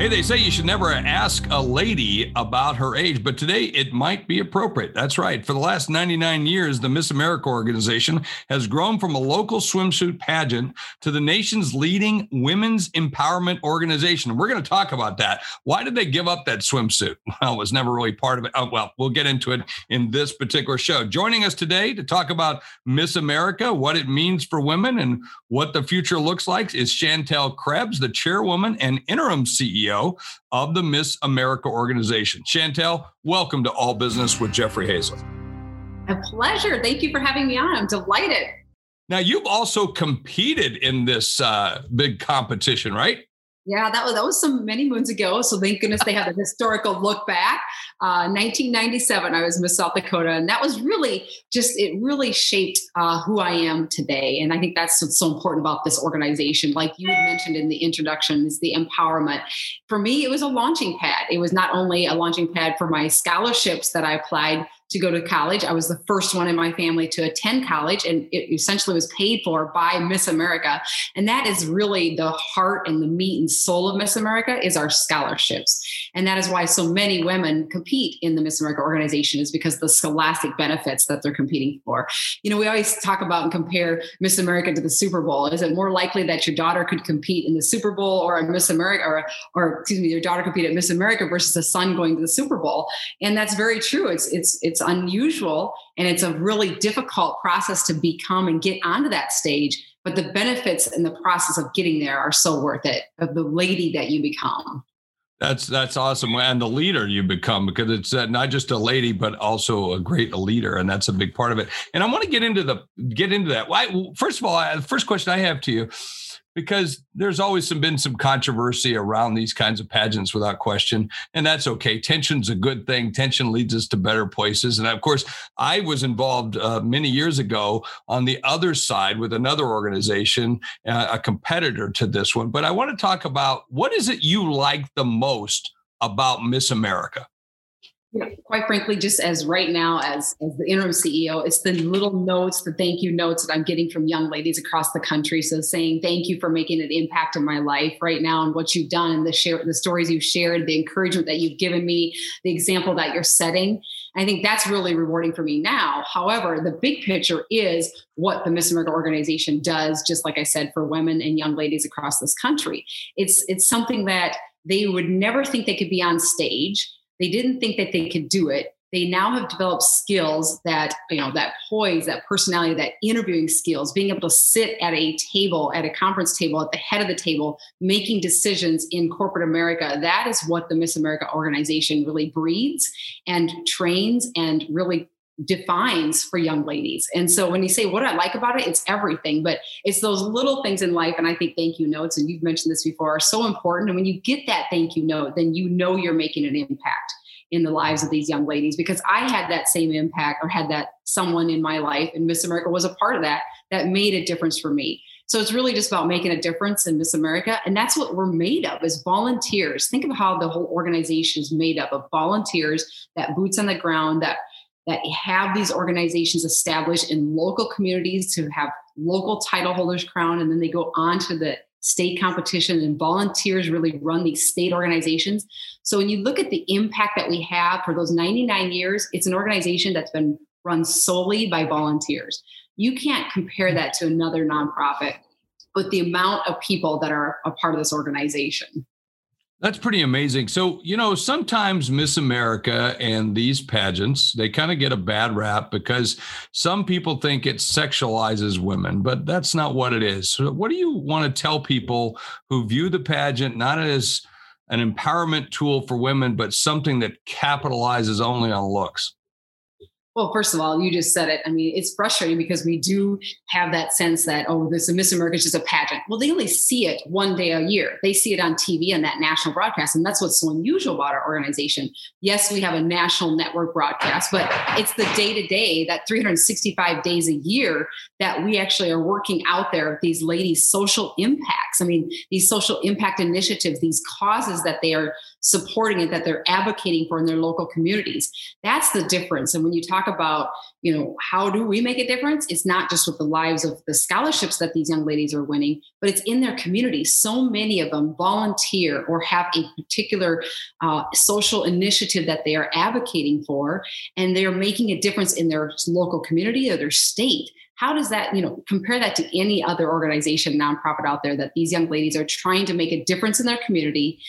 Hey, they say you should never ask a lady about her age, but today it might be appropriate. That's right. For the last 99 years, the Miss America organization has grown from a local swimsuit pageant to the nation's leading women's empowerment organization. We're going to talk about that. Why did they give up that swimsuit? Well, it was never really part of it. Oh, well, we'll get into it in this particular show. Joining us today to talk about Miss America, what it means for women, and what the future looks like is Shantel Krebs, the chairwoman and interim CEO CEO of the Miss America organization. Shantel, welcome to All Business with Jeffrey Hayzlett. A pleasure. Thank you for having me on. I'm delighted. Now, you've also competed in this uh, big competition, right? Yeah, that was that was some many moons ago. So thank goodness they had a historical look back. Uh, 1997, I was Miss South Dakota, and that was really just it really shaped uh, who I am today. And I think that's what's so important about this organization. Like you had mentioned in the introduction, is the empowerment. For me, it was a launching pad. It was not only a launching pad for my scholarships that I applied to go to college. I was the first one in my family to attend college, and it essentially was paid for by Miss America. And that is really the heart and the meat and soul of Miss America is our scholarships. And that is why so many women compete in the Miss America organization is because the scholastic benefits that they're competing for. You know, we always talk about and compare Miss America to the Super Bowl. Is it more likely that your daughter could compete in the Super Bowl or a Miss America or, or excuse me, your daughter compete at Miss America versus a son going to the Super Bowl? And that's very true. It's it's it's it's unusual and it's a really difficult process to become and get onto that stage but the benefits and the process of getting there are so worth it of the lady that you become that's that's awesome, and the leader you become because it's uh, not just a lady, but also a great leader, and that's a big part of it. And I want to get into the get into that. Why? First of all, the first question I have to you because there's always some, been some controversy around these kinds of pageants without question and that's okay. Tension's a good thing. Tension leads us to better places and of course i was involved uh, many years ago on the other side with another organization uh, a competitor to this one but i want to talk about what is it you like the most about miss america quite frankly, just as right now, as, as the interim CEO, it's the little notes, the thank you notes that I'm getting from young ladies across the country. So saying thank you for making an impact in my life right now and what you've done and the share the stories you've shared, the encouragement that you've given me, the example that you're setting. I think that's really rewarding for me now. However, the big picture is what the Miss America organization does, just like I said, for women and young ladies across this country. It's it's something that they would never think they could be on stage they didn't think that they could do it. They now have developed skills that, you know, that poise, that personality, that interviewing skills, being able to sit at a table, at a conference table, at the head of the table, making decisions in corporate America. That is what the Miss America organization really breeds and trains and really defines for young ladies. And so when you say what I like about it, it's everything, but it's those little things in life. And I think thank you notes, and you've mentioned this before, are so important. And when you get that thank you note, then you know you're making an impact in the lives of these young ladies because I had that same impact or had that someone in my life, and Miss America was a part of that that made a difference for me. So it's really just about making a difference in Miss America. And that's what we're made of is volunteers. Think of how the whole organization is made up of volunteers, that boots on the ground, that that have these organizations established in local communities to have local title holders crowned, and then they go on to the state competition and volunteers really run these state organizations. So when you look at the impact that we have for those 99 years, it's an organization that's been run solely by volunteers. You can't compare that to another nonprofit with the amount of people that are a part of this organization. That's pretty amazing. So, you know, sometimes Miss America and these pageants, they kind of get a bad rap because some people think it sexualizes women, but that's not what it is. So what do you want to tell people who view the pageant not as an empowerment tool for women, but something that capitalizes only on looks? Well, first of all, you just said it. I mean, it's frustrating because we do have that sense that, oh, this Miss America is just a pageant. Well, they only see it one day a year. They see it on TV and that national broadcast. And that's what's so unusual about our organization. Yes, we have a national network broadcast, but it's the day to day, that 365 days a year that we actually are working out there, with these ladies' social impacts. I mean, these social impact initiatives, these causes that they are supporting it that they're advocating for in their local communities. That's the difference. And when you talk about you know how do we make a difference? It's not just with the lives of the scholarships that these young ladies are winning but it's in their community. So many of them volunteer or have a particular uh, social initiative that they are advocating for and they're making a difference in their local community or their state how does that you know compare that to any other organization nonprofit out there that these young ladies are trying to make a difference in their community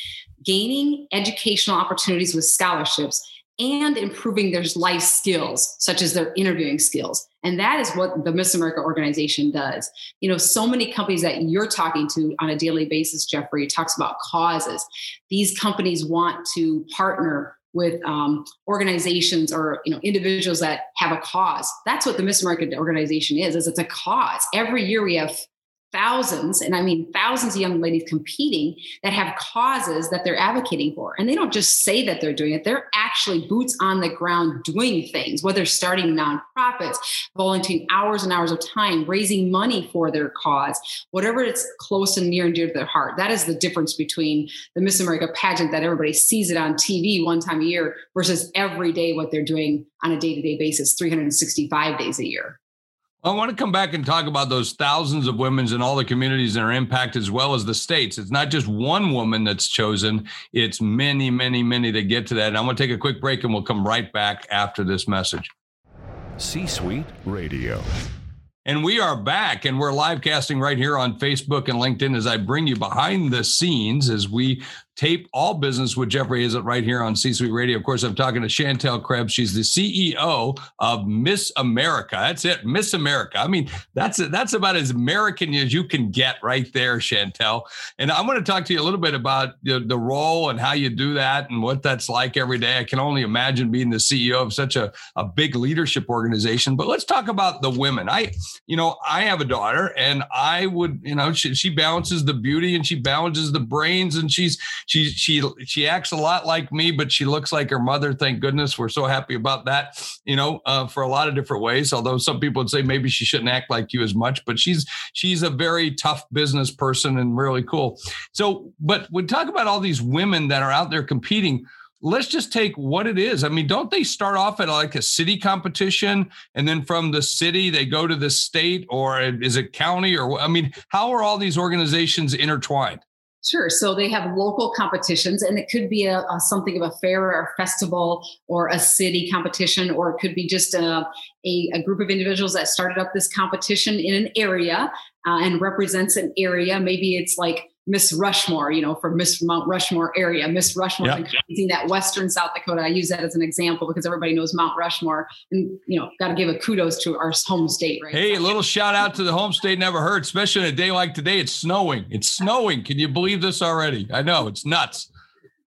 gaining educational opportunities with scholarships and improving their life skills such as their interviewing skills? And that is what the miss america organization does. You know so many companies that you're talking to on a daily basis jeffrey talks about causes. These companies want to partner with um, organizations or you know individuals that have a cause. That's what the miss america organization is is it's a cause. Every year we have thousands, and I mean thousands of young ladies competing that have causes that they're advocating for. And they don't just say that they're doing it, they're actually boots on the ground doing things, whether starting nonprofits, volunteering hours and hours of time, raising money for their cause, whatever it's close and near and dear to their heart. That is the difference between the Miss America pageant that everybody sees it on TV one time a year versus every day what they're doing on a day to day basis, 365 days a year. I want to come back and talk about those thousands of women in all the communities that are impacted, as well as the states. It's not just one woman that's chosen, it's many, many, many that get to that. And I'm going to take a quick break and we'll come right back after this message. C Suite Radio. And we are back and we're live casting right here on Facebook and LinkedIn as I bring you behind the scenes as we tape all business with Jeffrey Hayzlett right here on C Suite Radio. Of course, I'm talking to Shantel Krebs. She's the CEO of Miss America. That's it, Miss America. I mean, that's that's about as American as you can get right there, Shantel. And I want to talk to you a little bit about the, the role and how you do that and what that's like every day. I can only imagine being the CEO of such a, a big leadership organization. But let's talk about the women. I, you know, I have a daughter and I would, you know, she, she balances the beauty and she balances the brains and she's she she she acts a lot like me, but she looks like her mother. Thank goodness. We're so happy about that. You know, uh, for a lot of different ways. Although some people would say maybe she shouldn't act like you as much, but she's she's a very tough business person and really cool. So, but we talk about all these women that are out there competing let's just take what it is. I mean, don't they start off at like a city competition and then from the city they go to the state or is it county or I mean, how are all these organizations intertwined? Sure. So they have local competitions, and it could be a, a, something of a fair or a festival or a city competition, or it could be just a, a, a group of individuals that started up this competition in an area uh, and represents an area. Maybe it's like Miss Rushmore, you know, for Miss Mount Rushmore area. Miss Rushmore yep. using that Western South Dakota. I use that as an example because everybody knows Mount Rushmore, and you know, got to give a kudos to our home state, right? Hey, a little shout out to the home state never hurt, especially on a day like today. It's snowing. It's snowing. Can you believe this already? I know it's nuts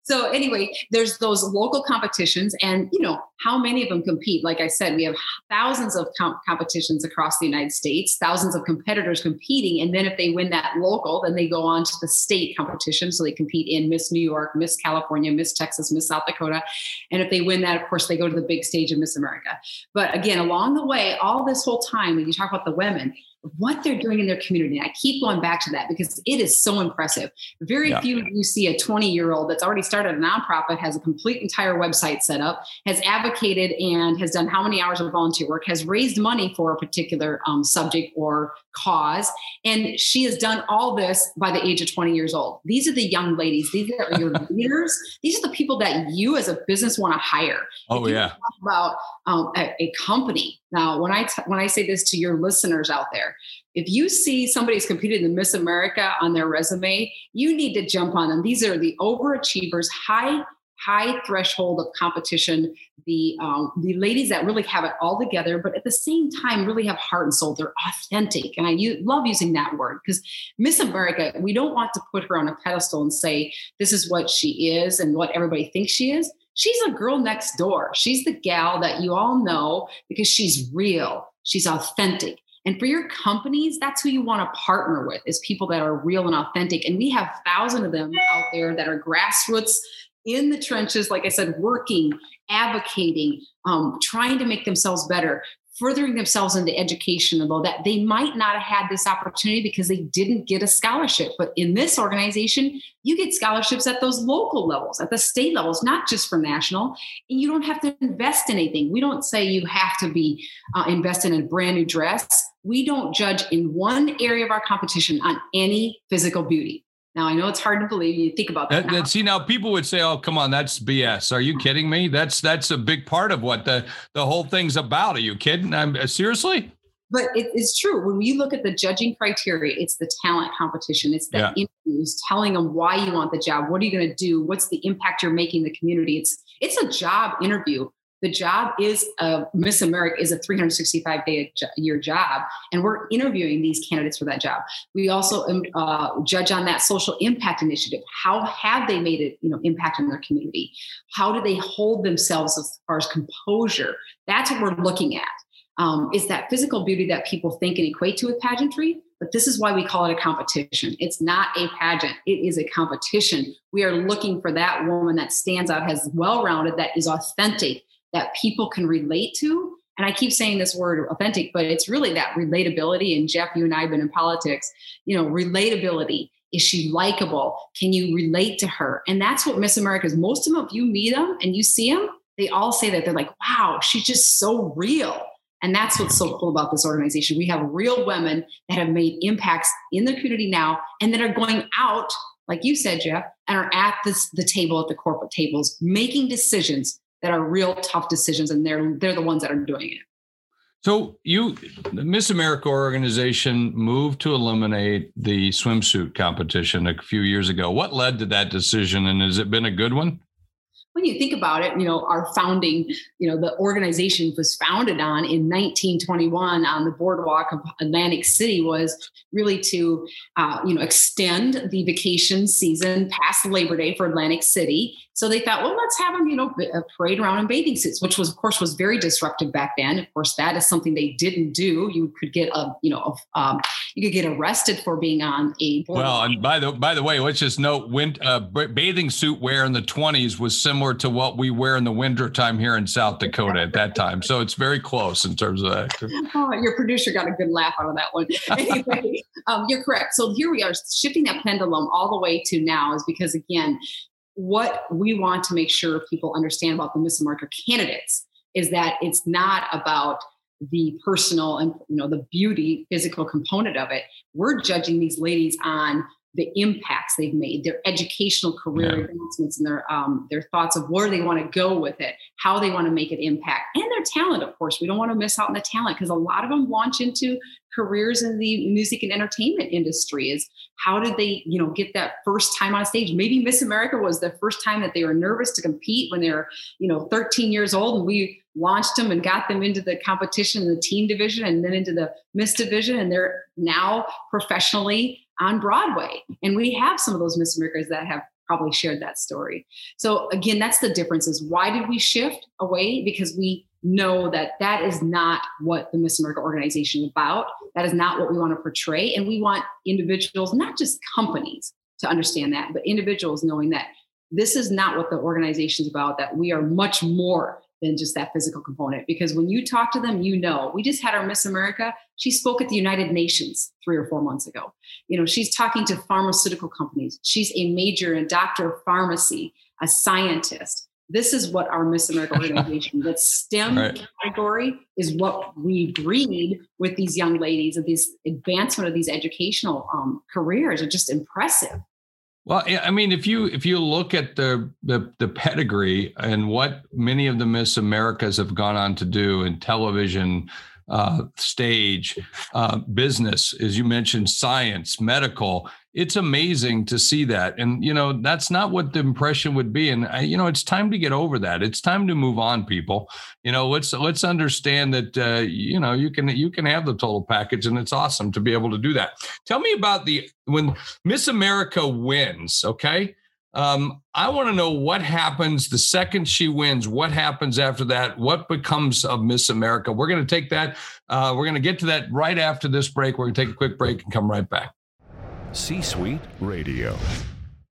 so anyway there's those local competitions and you know how many of them compete? Like i said we have thousands of comp- competitions across the united states thousands of competitors competing and then if they win that local then they go on to the state competition. So they compete in miss new york miss california miss texas miss south dakota. And if they win that of course they go to the big stage of miss america. But again along the way all this whole time when you talk about the women what they're doing in their community. And I keep going back to that because it is so impressive. Very yeah. few you see a 20 year old that's already started a nonprofit, has a complete entire website set up, has advocated and has done how many hours of volunteer work, has raised money for a particular um, subject or cause. And she has done all this by the age of 20 years old. These are the young ladies. These are your leaders. These are the people that you as a business want to hire. Oh, yeah. about um, a, a, company. Now, when I, t- when I say this to your listeners out there, if you see somebody's competed in Miss America on their resume, you need to jump on them. These are the overachievers, high high threshold of competition the um, the ladies that really have it all together but at the same time really have heart and soul they're authentic and i u- love using that word because miss america we don't want to put her on a pedestal and say this is what she is and what everybody thinks she is She's a girl next door. She's the gal that you all know because she's real, she's authentic. And for your companies, that's who you want to partner with is people that are real and authentic. And we have thousands of them out there that are grassroots in the trenches, like I said, working, advocating, um, trying to make themselves better, furthering themselves into education about that they might not have had this opportunity because they didn't get a scholarship. But in this organization you get scholarships at those local levels at the state levels not just for national. And you don't have to invest in anything. We don't say you have to be uh, invested in a brand new dress. We don't judge in one area of our competition on any physical beauty now I know it's hard to believe. You think about that. that see now, people would say, "Oh, come on, that's BS." Are you kidding me? That's that's a big part of what the the whole thing's about. Are you kidding? I'm uh, seriously. But it is true when we look at the judging criteria. It's the talent competition. It's the yeah. interviews, telling them why you want the job. What are you going to do? What's the impact you're making in the community? It's it's a job interview the job is a Miss America is a 365 day a year job, and we're interviewing these candidates for that job. We also um, uh, judge on that social impact initiative. How have they made it, you know, impact in their community? How do they hold themselves as far as composure? That's what we're looking at. Um, is that physical beauty that people think and equate to with pageantry? But this is why we call it a competition. It's not a pageant, it is a competition. We are looking for that woman that stands out, has well rounded, that is authentic, that people can relate to. And I keep saying this word authentic, but it's really that relatability. And Jeff, you and I have been in politics, you know, relatability. Is she likable? Can you relate to her? And that's what Miss America is. Most of them, if you meet them and you see them, they all say that they're like, wow, she's just so real. And that's what's so cool about this organization. We have real women that have made impacts in the community now and that are going out, like you said, Jeff, and are at this, the table at the corporate tables, making decisions that are real tough decisions and they're they're the ones that are doing it. So you the miss america organization moved to eliminate the swimsuit competition a few years ago. What led to that decision and has it been a good one when you think about it, you know, our founding, you know, the organization was founded on in 1921 on the boardwalk of Atlantic City was really to, uh, you know, extend the vacation season past Labor Day for Atlantic City. So they thought, well, let's have them, you know, parade around in bathing suits, which was, of course, was very disruptive back then. Of course, that is something they didn't do. You could get a, you know, um, you could get arrested for being on a boardwalk. Well, and by the by the way, let's just note, when uh, bathing suit wear in the 20s was similar similar to what we wear in the winter time here in South Dakota at that time. So it's very close in terms of that. Oh, your producer got a good laugh out of that one. Anyway, um, you're correct. So here we are shifting that pendulum all the way to now is because again, what we want to make sure people understand about the Miss America candidates is that it's not about the personal and you know the beauty physical component of it we're judging these ladies on the impacts they've made, their educational career yeah. advancements, and their um, their thoughts of where they want to go with it, how they want to make it impact, and their talent. Of course, we don't want to miss out on the talent because a lot of them launch into careers in the music and entertainment industry. Is how did they, you know, get that first time on stage? Maybe Miss America was the first time that they were nervous to compete when they were, you know, 13 years old, and we launched them and got them into the competition in the teen division and then into the Miss division, and they're now professionally on Broadway. And we have some of those Miss Americas that have probably shared that story. So again, that's the difference is why did we shift away? Because we know that that is not what the Miss America organization is about. That is not what we want to portray. And we want individuals, not just companies to understand that, but individuals knowing that this is not what the organization is about, that we are much more than just that physical component. Because when you talk to them, you know, we just had our Miss America. She spoke at the United Nations three or four months ago. You know, she's talking to pharmaceutical companies. She's a major and doctor of pharmacy, a scientist. This is what our Miss America organization, that STEM right. category is what we breed with these young ladies and these advancement of these educational um, careers are just impressive. Well, I mean, if you if you look at the, the the pedigree and what many of the Miss Americas have gone on to do in television, uh, stage, uh, business, as you mentioned, science, medical. It's amazing to see that, and you know that's not what the impression would be. And I, you know, it's time to get over that. It's time to move on, people. You know, let's let's understand that uh, you know you can you can have the total package, and it's awesome to be able to do that. Tell me about the when Miss America wins. Okay, Um, I want to know what happens the second she wins. What happens after that? What becomes of Miss America? We're going to take that. Uh, we're going to get to that right after this break. We're going to take a quick break and come right back. C Suite Radio.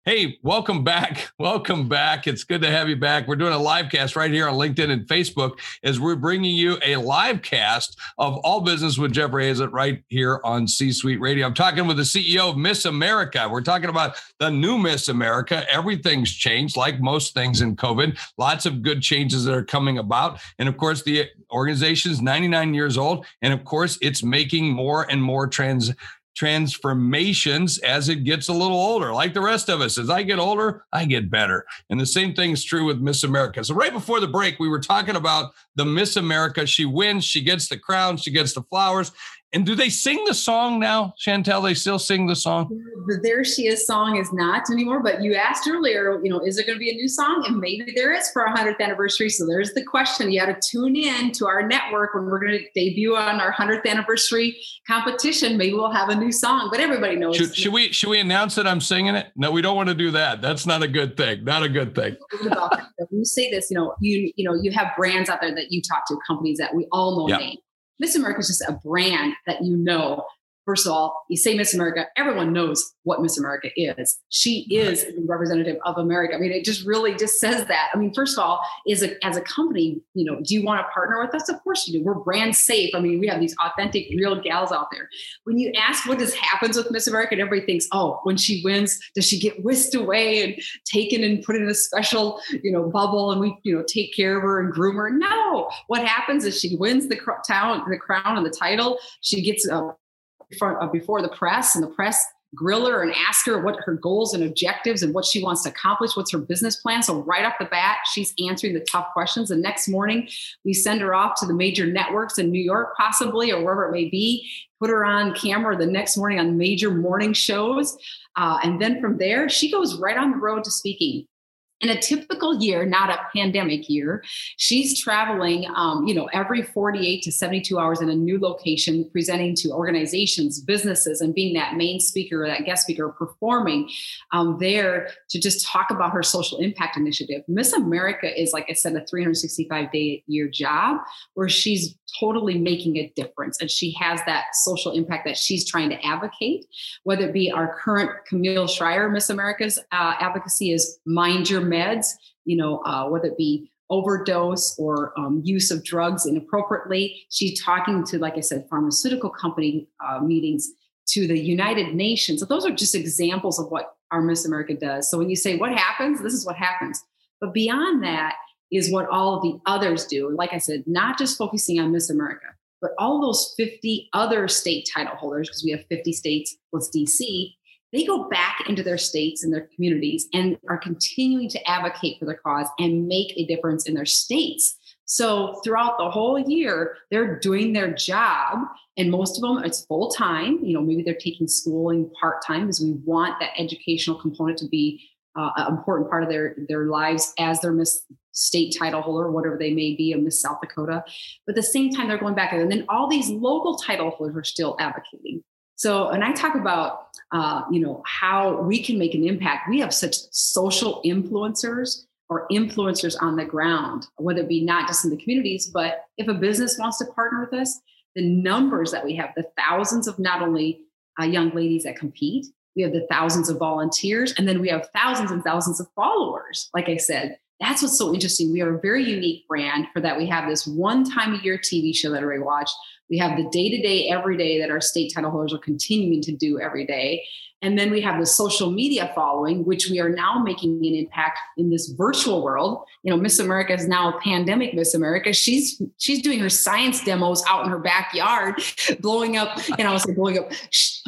Hey, welcome back. Welcome back. It's good to have you back. We're doing a live cast right here on LinkedIn and Facebook as we're bringing you a live cast of All Business with Jeffrey Hayzlett right here on C Suite Radio. I'm talking with the CEO of Miss America. We're talking about the new Miss America. Everything's changed, like most things in COVID. Lots of good changes that are coming about. And of course, the organization is 99 years old. And of course, it's making more and more trans transformations as it gets a little older, like the rest of us. As I get older, I get better. And the same thing is true with Miss America. So, right before the break, we were talking about the Miss America. She wins, she gets the crown, she gets the flowers. And do they sing the song now, Shantel? They still sing the song? The There She Is song is not anymore, but you asked earlier, you know, is there going to be a new song? And maybe there is for our 100th anniversary. So there's the question. You got to tune in to our network when we're going to debut on our 100th anniversary competition. Maybe we'll have a new song, but everybody knows. Should, should we should we announce that I'm singing it? No, we don't want to do that. That's not a good thing. Not a good thing. you say this, you know, you you know, you have brands out there that you talk to, companies that we all know yep. name Miss America is just a brand that you know First of all, you say Miss America, everyone knows what Miss America is. She is the representative of America. I mean, it just really just says that. I mean, first of all, is a, as a company, you know, do you want to partner with us? Of course you do. We're brand safe. I mean, we have these authentic, real gals out there. When you ask what just happens with Miss America, and everybody thinks, oh, when she wins, does she get whisked away and taken and put in a special, you know, bubble and we, you know, take care of her and groom her? No. What happens is she wins the crown, the crown and the title. She gets a front, uh, before the press, and the press grill her and ask her what her goals and objectives and what she wants to accomplish, what's her business plan. So right off the bat, she's answering the tough questions. The next morning, we send her off to the major networks in New York, possibly, or wherever it may be. Put her on camera the next morning on major morning shows. Uh, and then from there, she goes right on the road to speaking in a typical year, not a pandemic year, she's traveling, um, you know, every 48 to 72 hours in a new location, presenting to organizations, businesses, and being that main speaker, or that guest speaker, performing um, there to just talk about her social impact initiative. Miss America is, like I said, a 365 day year job where she's totally making a difference, and she has that social impact that she's trying to advocate. Whether it be our current Camille Schrier, Miss America's uh, advocacy is mind your meds, you know, uh, whether it be overdose or um, use of drugs inappropriately. She's talking to, like I said, pharmaceutical company uh, meetings, to the United Nations. So those are just examples of what our Miss America does. So when you say what happens, this is what happens. But beyond that is what all of the others do. Like I said, not just focusing on Miss America, but all those 50 other state title holders, because we have 50 states plus DC, they go back into their states and their communities and are continuing to advocate for their cause and make a difference in their states. So throughout the whole year, they're doing their job, and most of them it's full time. You know, maybe they're taking schooling part time because we want that educational component to be uh, an important part of their their lives as their Miss State title holder, whatever they may be, a Miss South Dakota. But at the same time, they're going back, and then all these local title holders are still advocating. So, and I talk about, uh, you know, how we can make an impact. We have such social influencers or influencers on the ground, whether it be not just in the communities, but if a business wants to partner with us, the numbers that we have, the thousands of not only uh, young ladies that compete, we have the thousands of volunteers, and then we have thousands and thousands of followers. Like I said, that's what's so interesting. We are a very unique brand for that. We have this one time a year TV show that I watch we have the day to day, every day that our state title holders are continuing to do every day. And then we have the social media following, which we are now making an impact in this virtual world. You know, Miss America is now a pandemic Miss America. She's she's doing her science demos out in her backyard, blowing up, and I was say blowing up,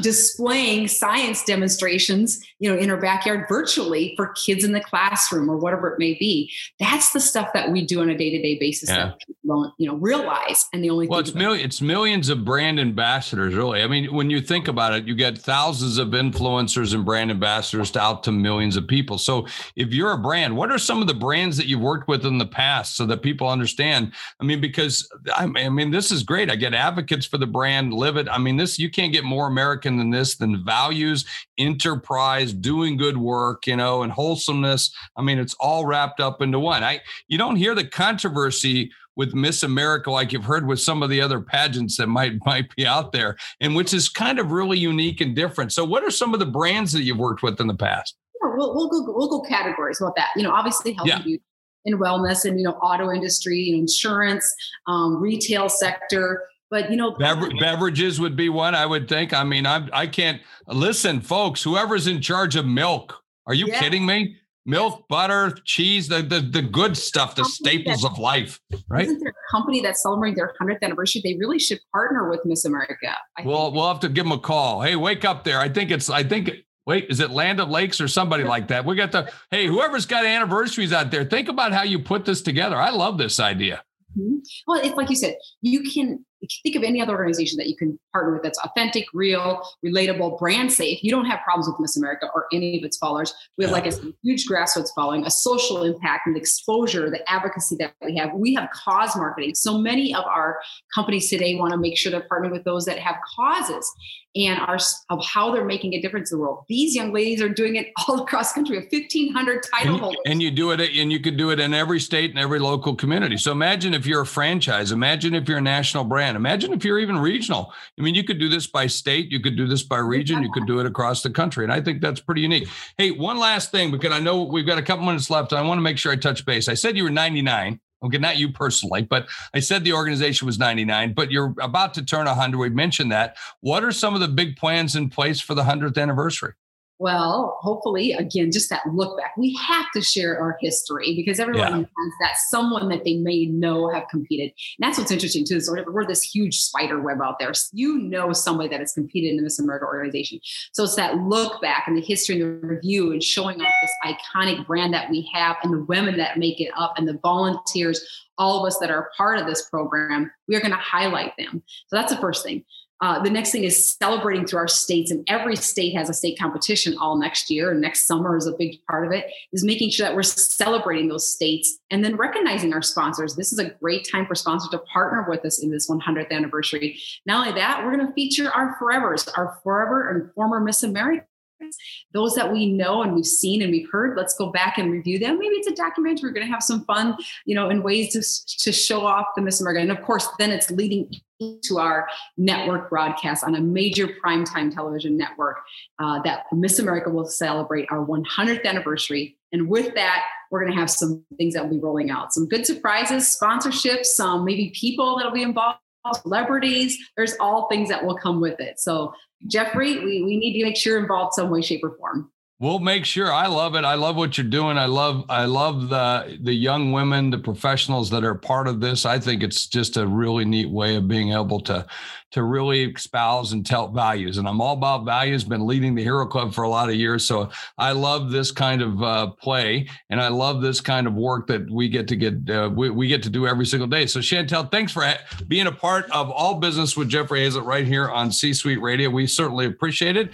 displaying science demonstrations, you know, in her backyard virtually for kids in the classroom or whatever it may be. That's the stuff that we do on a day to day basis yeah. that people don't, you know, realize. And the only well, it's millions, it's millions of brand ambassadors, really. I mean, when you think about it, you get thousands of influencers and brand ambassadors to out to millions of people. So if you're a brand, what are some of the brands that you've worked with in the past so that people understand? I mean, because I mean, this is great. I get advocates for the brand, live it. I mean, this you can't get more American than this, than values, enterprise, doing good work, you know, and wholesomeness. I mean, it's all wrapped up into one. I you don't hear the controversy with Miss America like you've heard with some of the other pageants that might might be out there, and which is kind of really unique and different. So, what are some of the brands that you've worked with in the past? we'll, we'll go we'll go categories about that. You know, obviously health yeah. and beauty and wellness, and you know, auto industry, insurance, um, retail sector. But you know, Bever- beverages would be one I would think. I mean, I'm I can't listen, folks. Whoever's in charge of milk, are you yeah. kidding me? Milk, butter, cheese, the the, the good stuff, the staples of life, right? Isn't there a company that's celebrating their 100th anniversary? They really should partner with Miss America. I well, think. we'll have to give them a call. Hey, wake up there. I think it's, I think, wait, is it Land of Lakes or somebody like that? We got the, hey, whoever's got anniversaries out there, think about how you put this together. I love this idea. Mm-hmm. Well, it's like you said, you can think of any other organization that you can partner with that's authentic, real, relatable, brand safe. You don't have problems with Miss America or any of its followers. We have, like a huge grassroots following, a social impact and the exposure, the advocacy that we have. We have cause marketing. So many of our companies today want to make sure they're partnering with those that have causes and are of how they're making a difference in the world. These young ladies are doing it all across the country. We have 1,500 title and, holders. And you do it, and you could do it in every state and every local community. So imagine if you're a franchise. Imagine if you're a national brand. Imagine if you're even regional. I mean, you could do this by state. You could do this by region. You could do it across the country. And I think that's pretty unique. Hey, one last thing, because I know we've got a couple minutes left. I want to make sure I touch base. I said you were 99. Okay, not you personally, but I said the organization was 99, but you're about to turn 100. We mentioned that. What are some of the big plans in place for the 100th anniversary? Well, hopefully, again, just that look back. We have to share our history because everyone yeah. has that someone that they may know have competed. And that's what's interesting too. Is we're this huge spider web out there. You know somebody that has competed in the Miss America organization. So it's that look back and the history and the review and showing off this iconic brand that we have and the women that make it up and the volunteers, all of us that are part of this program. We are going to highlight them. So that's the first thing. Uh, the next thing is celebrating through our states, and every state has a state competition all next year. And next summer is a big part of it. Is making sure that we're celebrating those states and then recognizing our sponsors. This is a great time for sponsors to partner with us in this 100th anniversary. Not only that, we're going to feature our forevers, our forever and former Miss America those that we know and we've seen and we've heard let's go back and review them. Maybe it's a documentary. We're going to have some fun you know in ways to, to show off the miss america. And of course then it's leading to our network broadcast on a major primetime television network uh, that miss america will celebrate our 100th anniversary. And with that we're going to have some things that will be rolling out. Some good surprises sponsorships some maybe people that'll be involved celebrities. There's all things that will come with it. So Jeffrey, we, we need to make sure involved some way, shape, or form. We'll make sure. I love it. I love what you're doing. I love I love the the young women, the professionals that are part of this. I think it's just a really neat way of being able to to really espouse and tell values. And I'm all about values. Been leading the Hero Club for a lot of years, so I love this kind of uh, play, and I love this kind of work that we get to get uh, we, we get to do every single day. So Shantel, thanks for being a part of All Business with Jeffrey Hayzlett right here on C Suite Radio. We certainly appreciate it.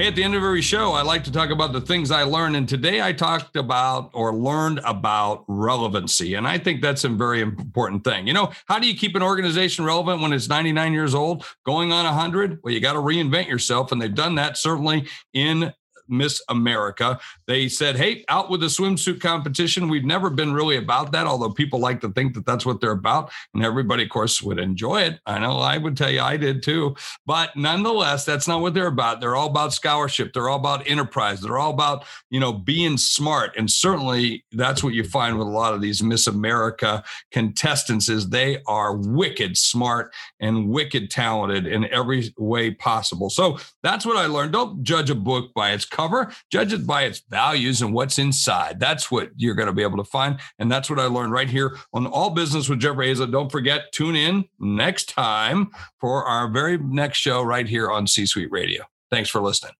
Hey, at the end of every show, I like to talk about the things I learned. And today I talked about or learned about relevancy. And I think that's a very important thing. You know, how do you keep an organization relevant when it's 99 years old, going on 100? Well, you got to reinvent yourself. And they've done that certainly in Miss America. They said, hey, out with the swimsuit competition. We've never been really about that, although people like to think that that's what they're about. And everybody, of course, would enjoy it. I know I would tell you I did too. But nonetheless, that's not what they're about. They're all about scholarship. They're all about enterprise. They're all about, you know, being smart. And certainly that's what you find with a lot of these Miss America contestants is they are wicked smart and wicked talented in every way possible. So that's what I learned. Don't judge a book by its cover cover, judge it by its values and what's inside. That's what you're going to be able to find. And that's what I learned right here on All Business with Jeffrey Hayzlett. Don't forget, tune in next time for our very next show right here on C Suite Radio. Thanks for listening.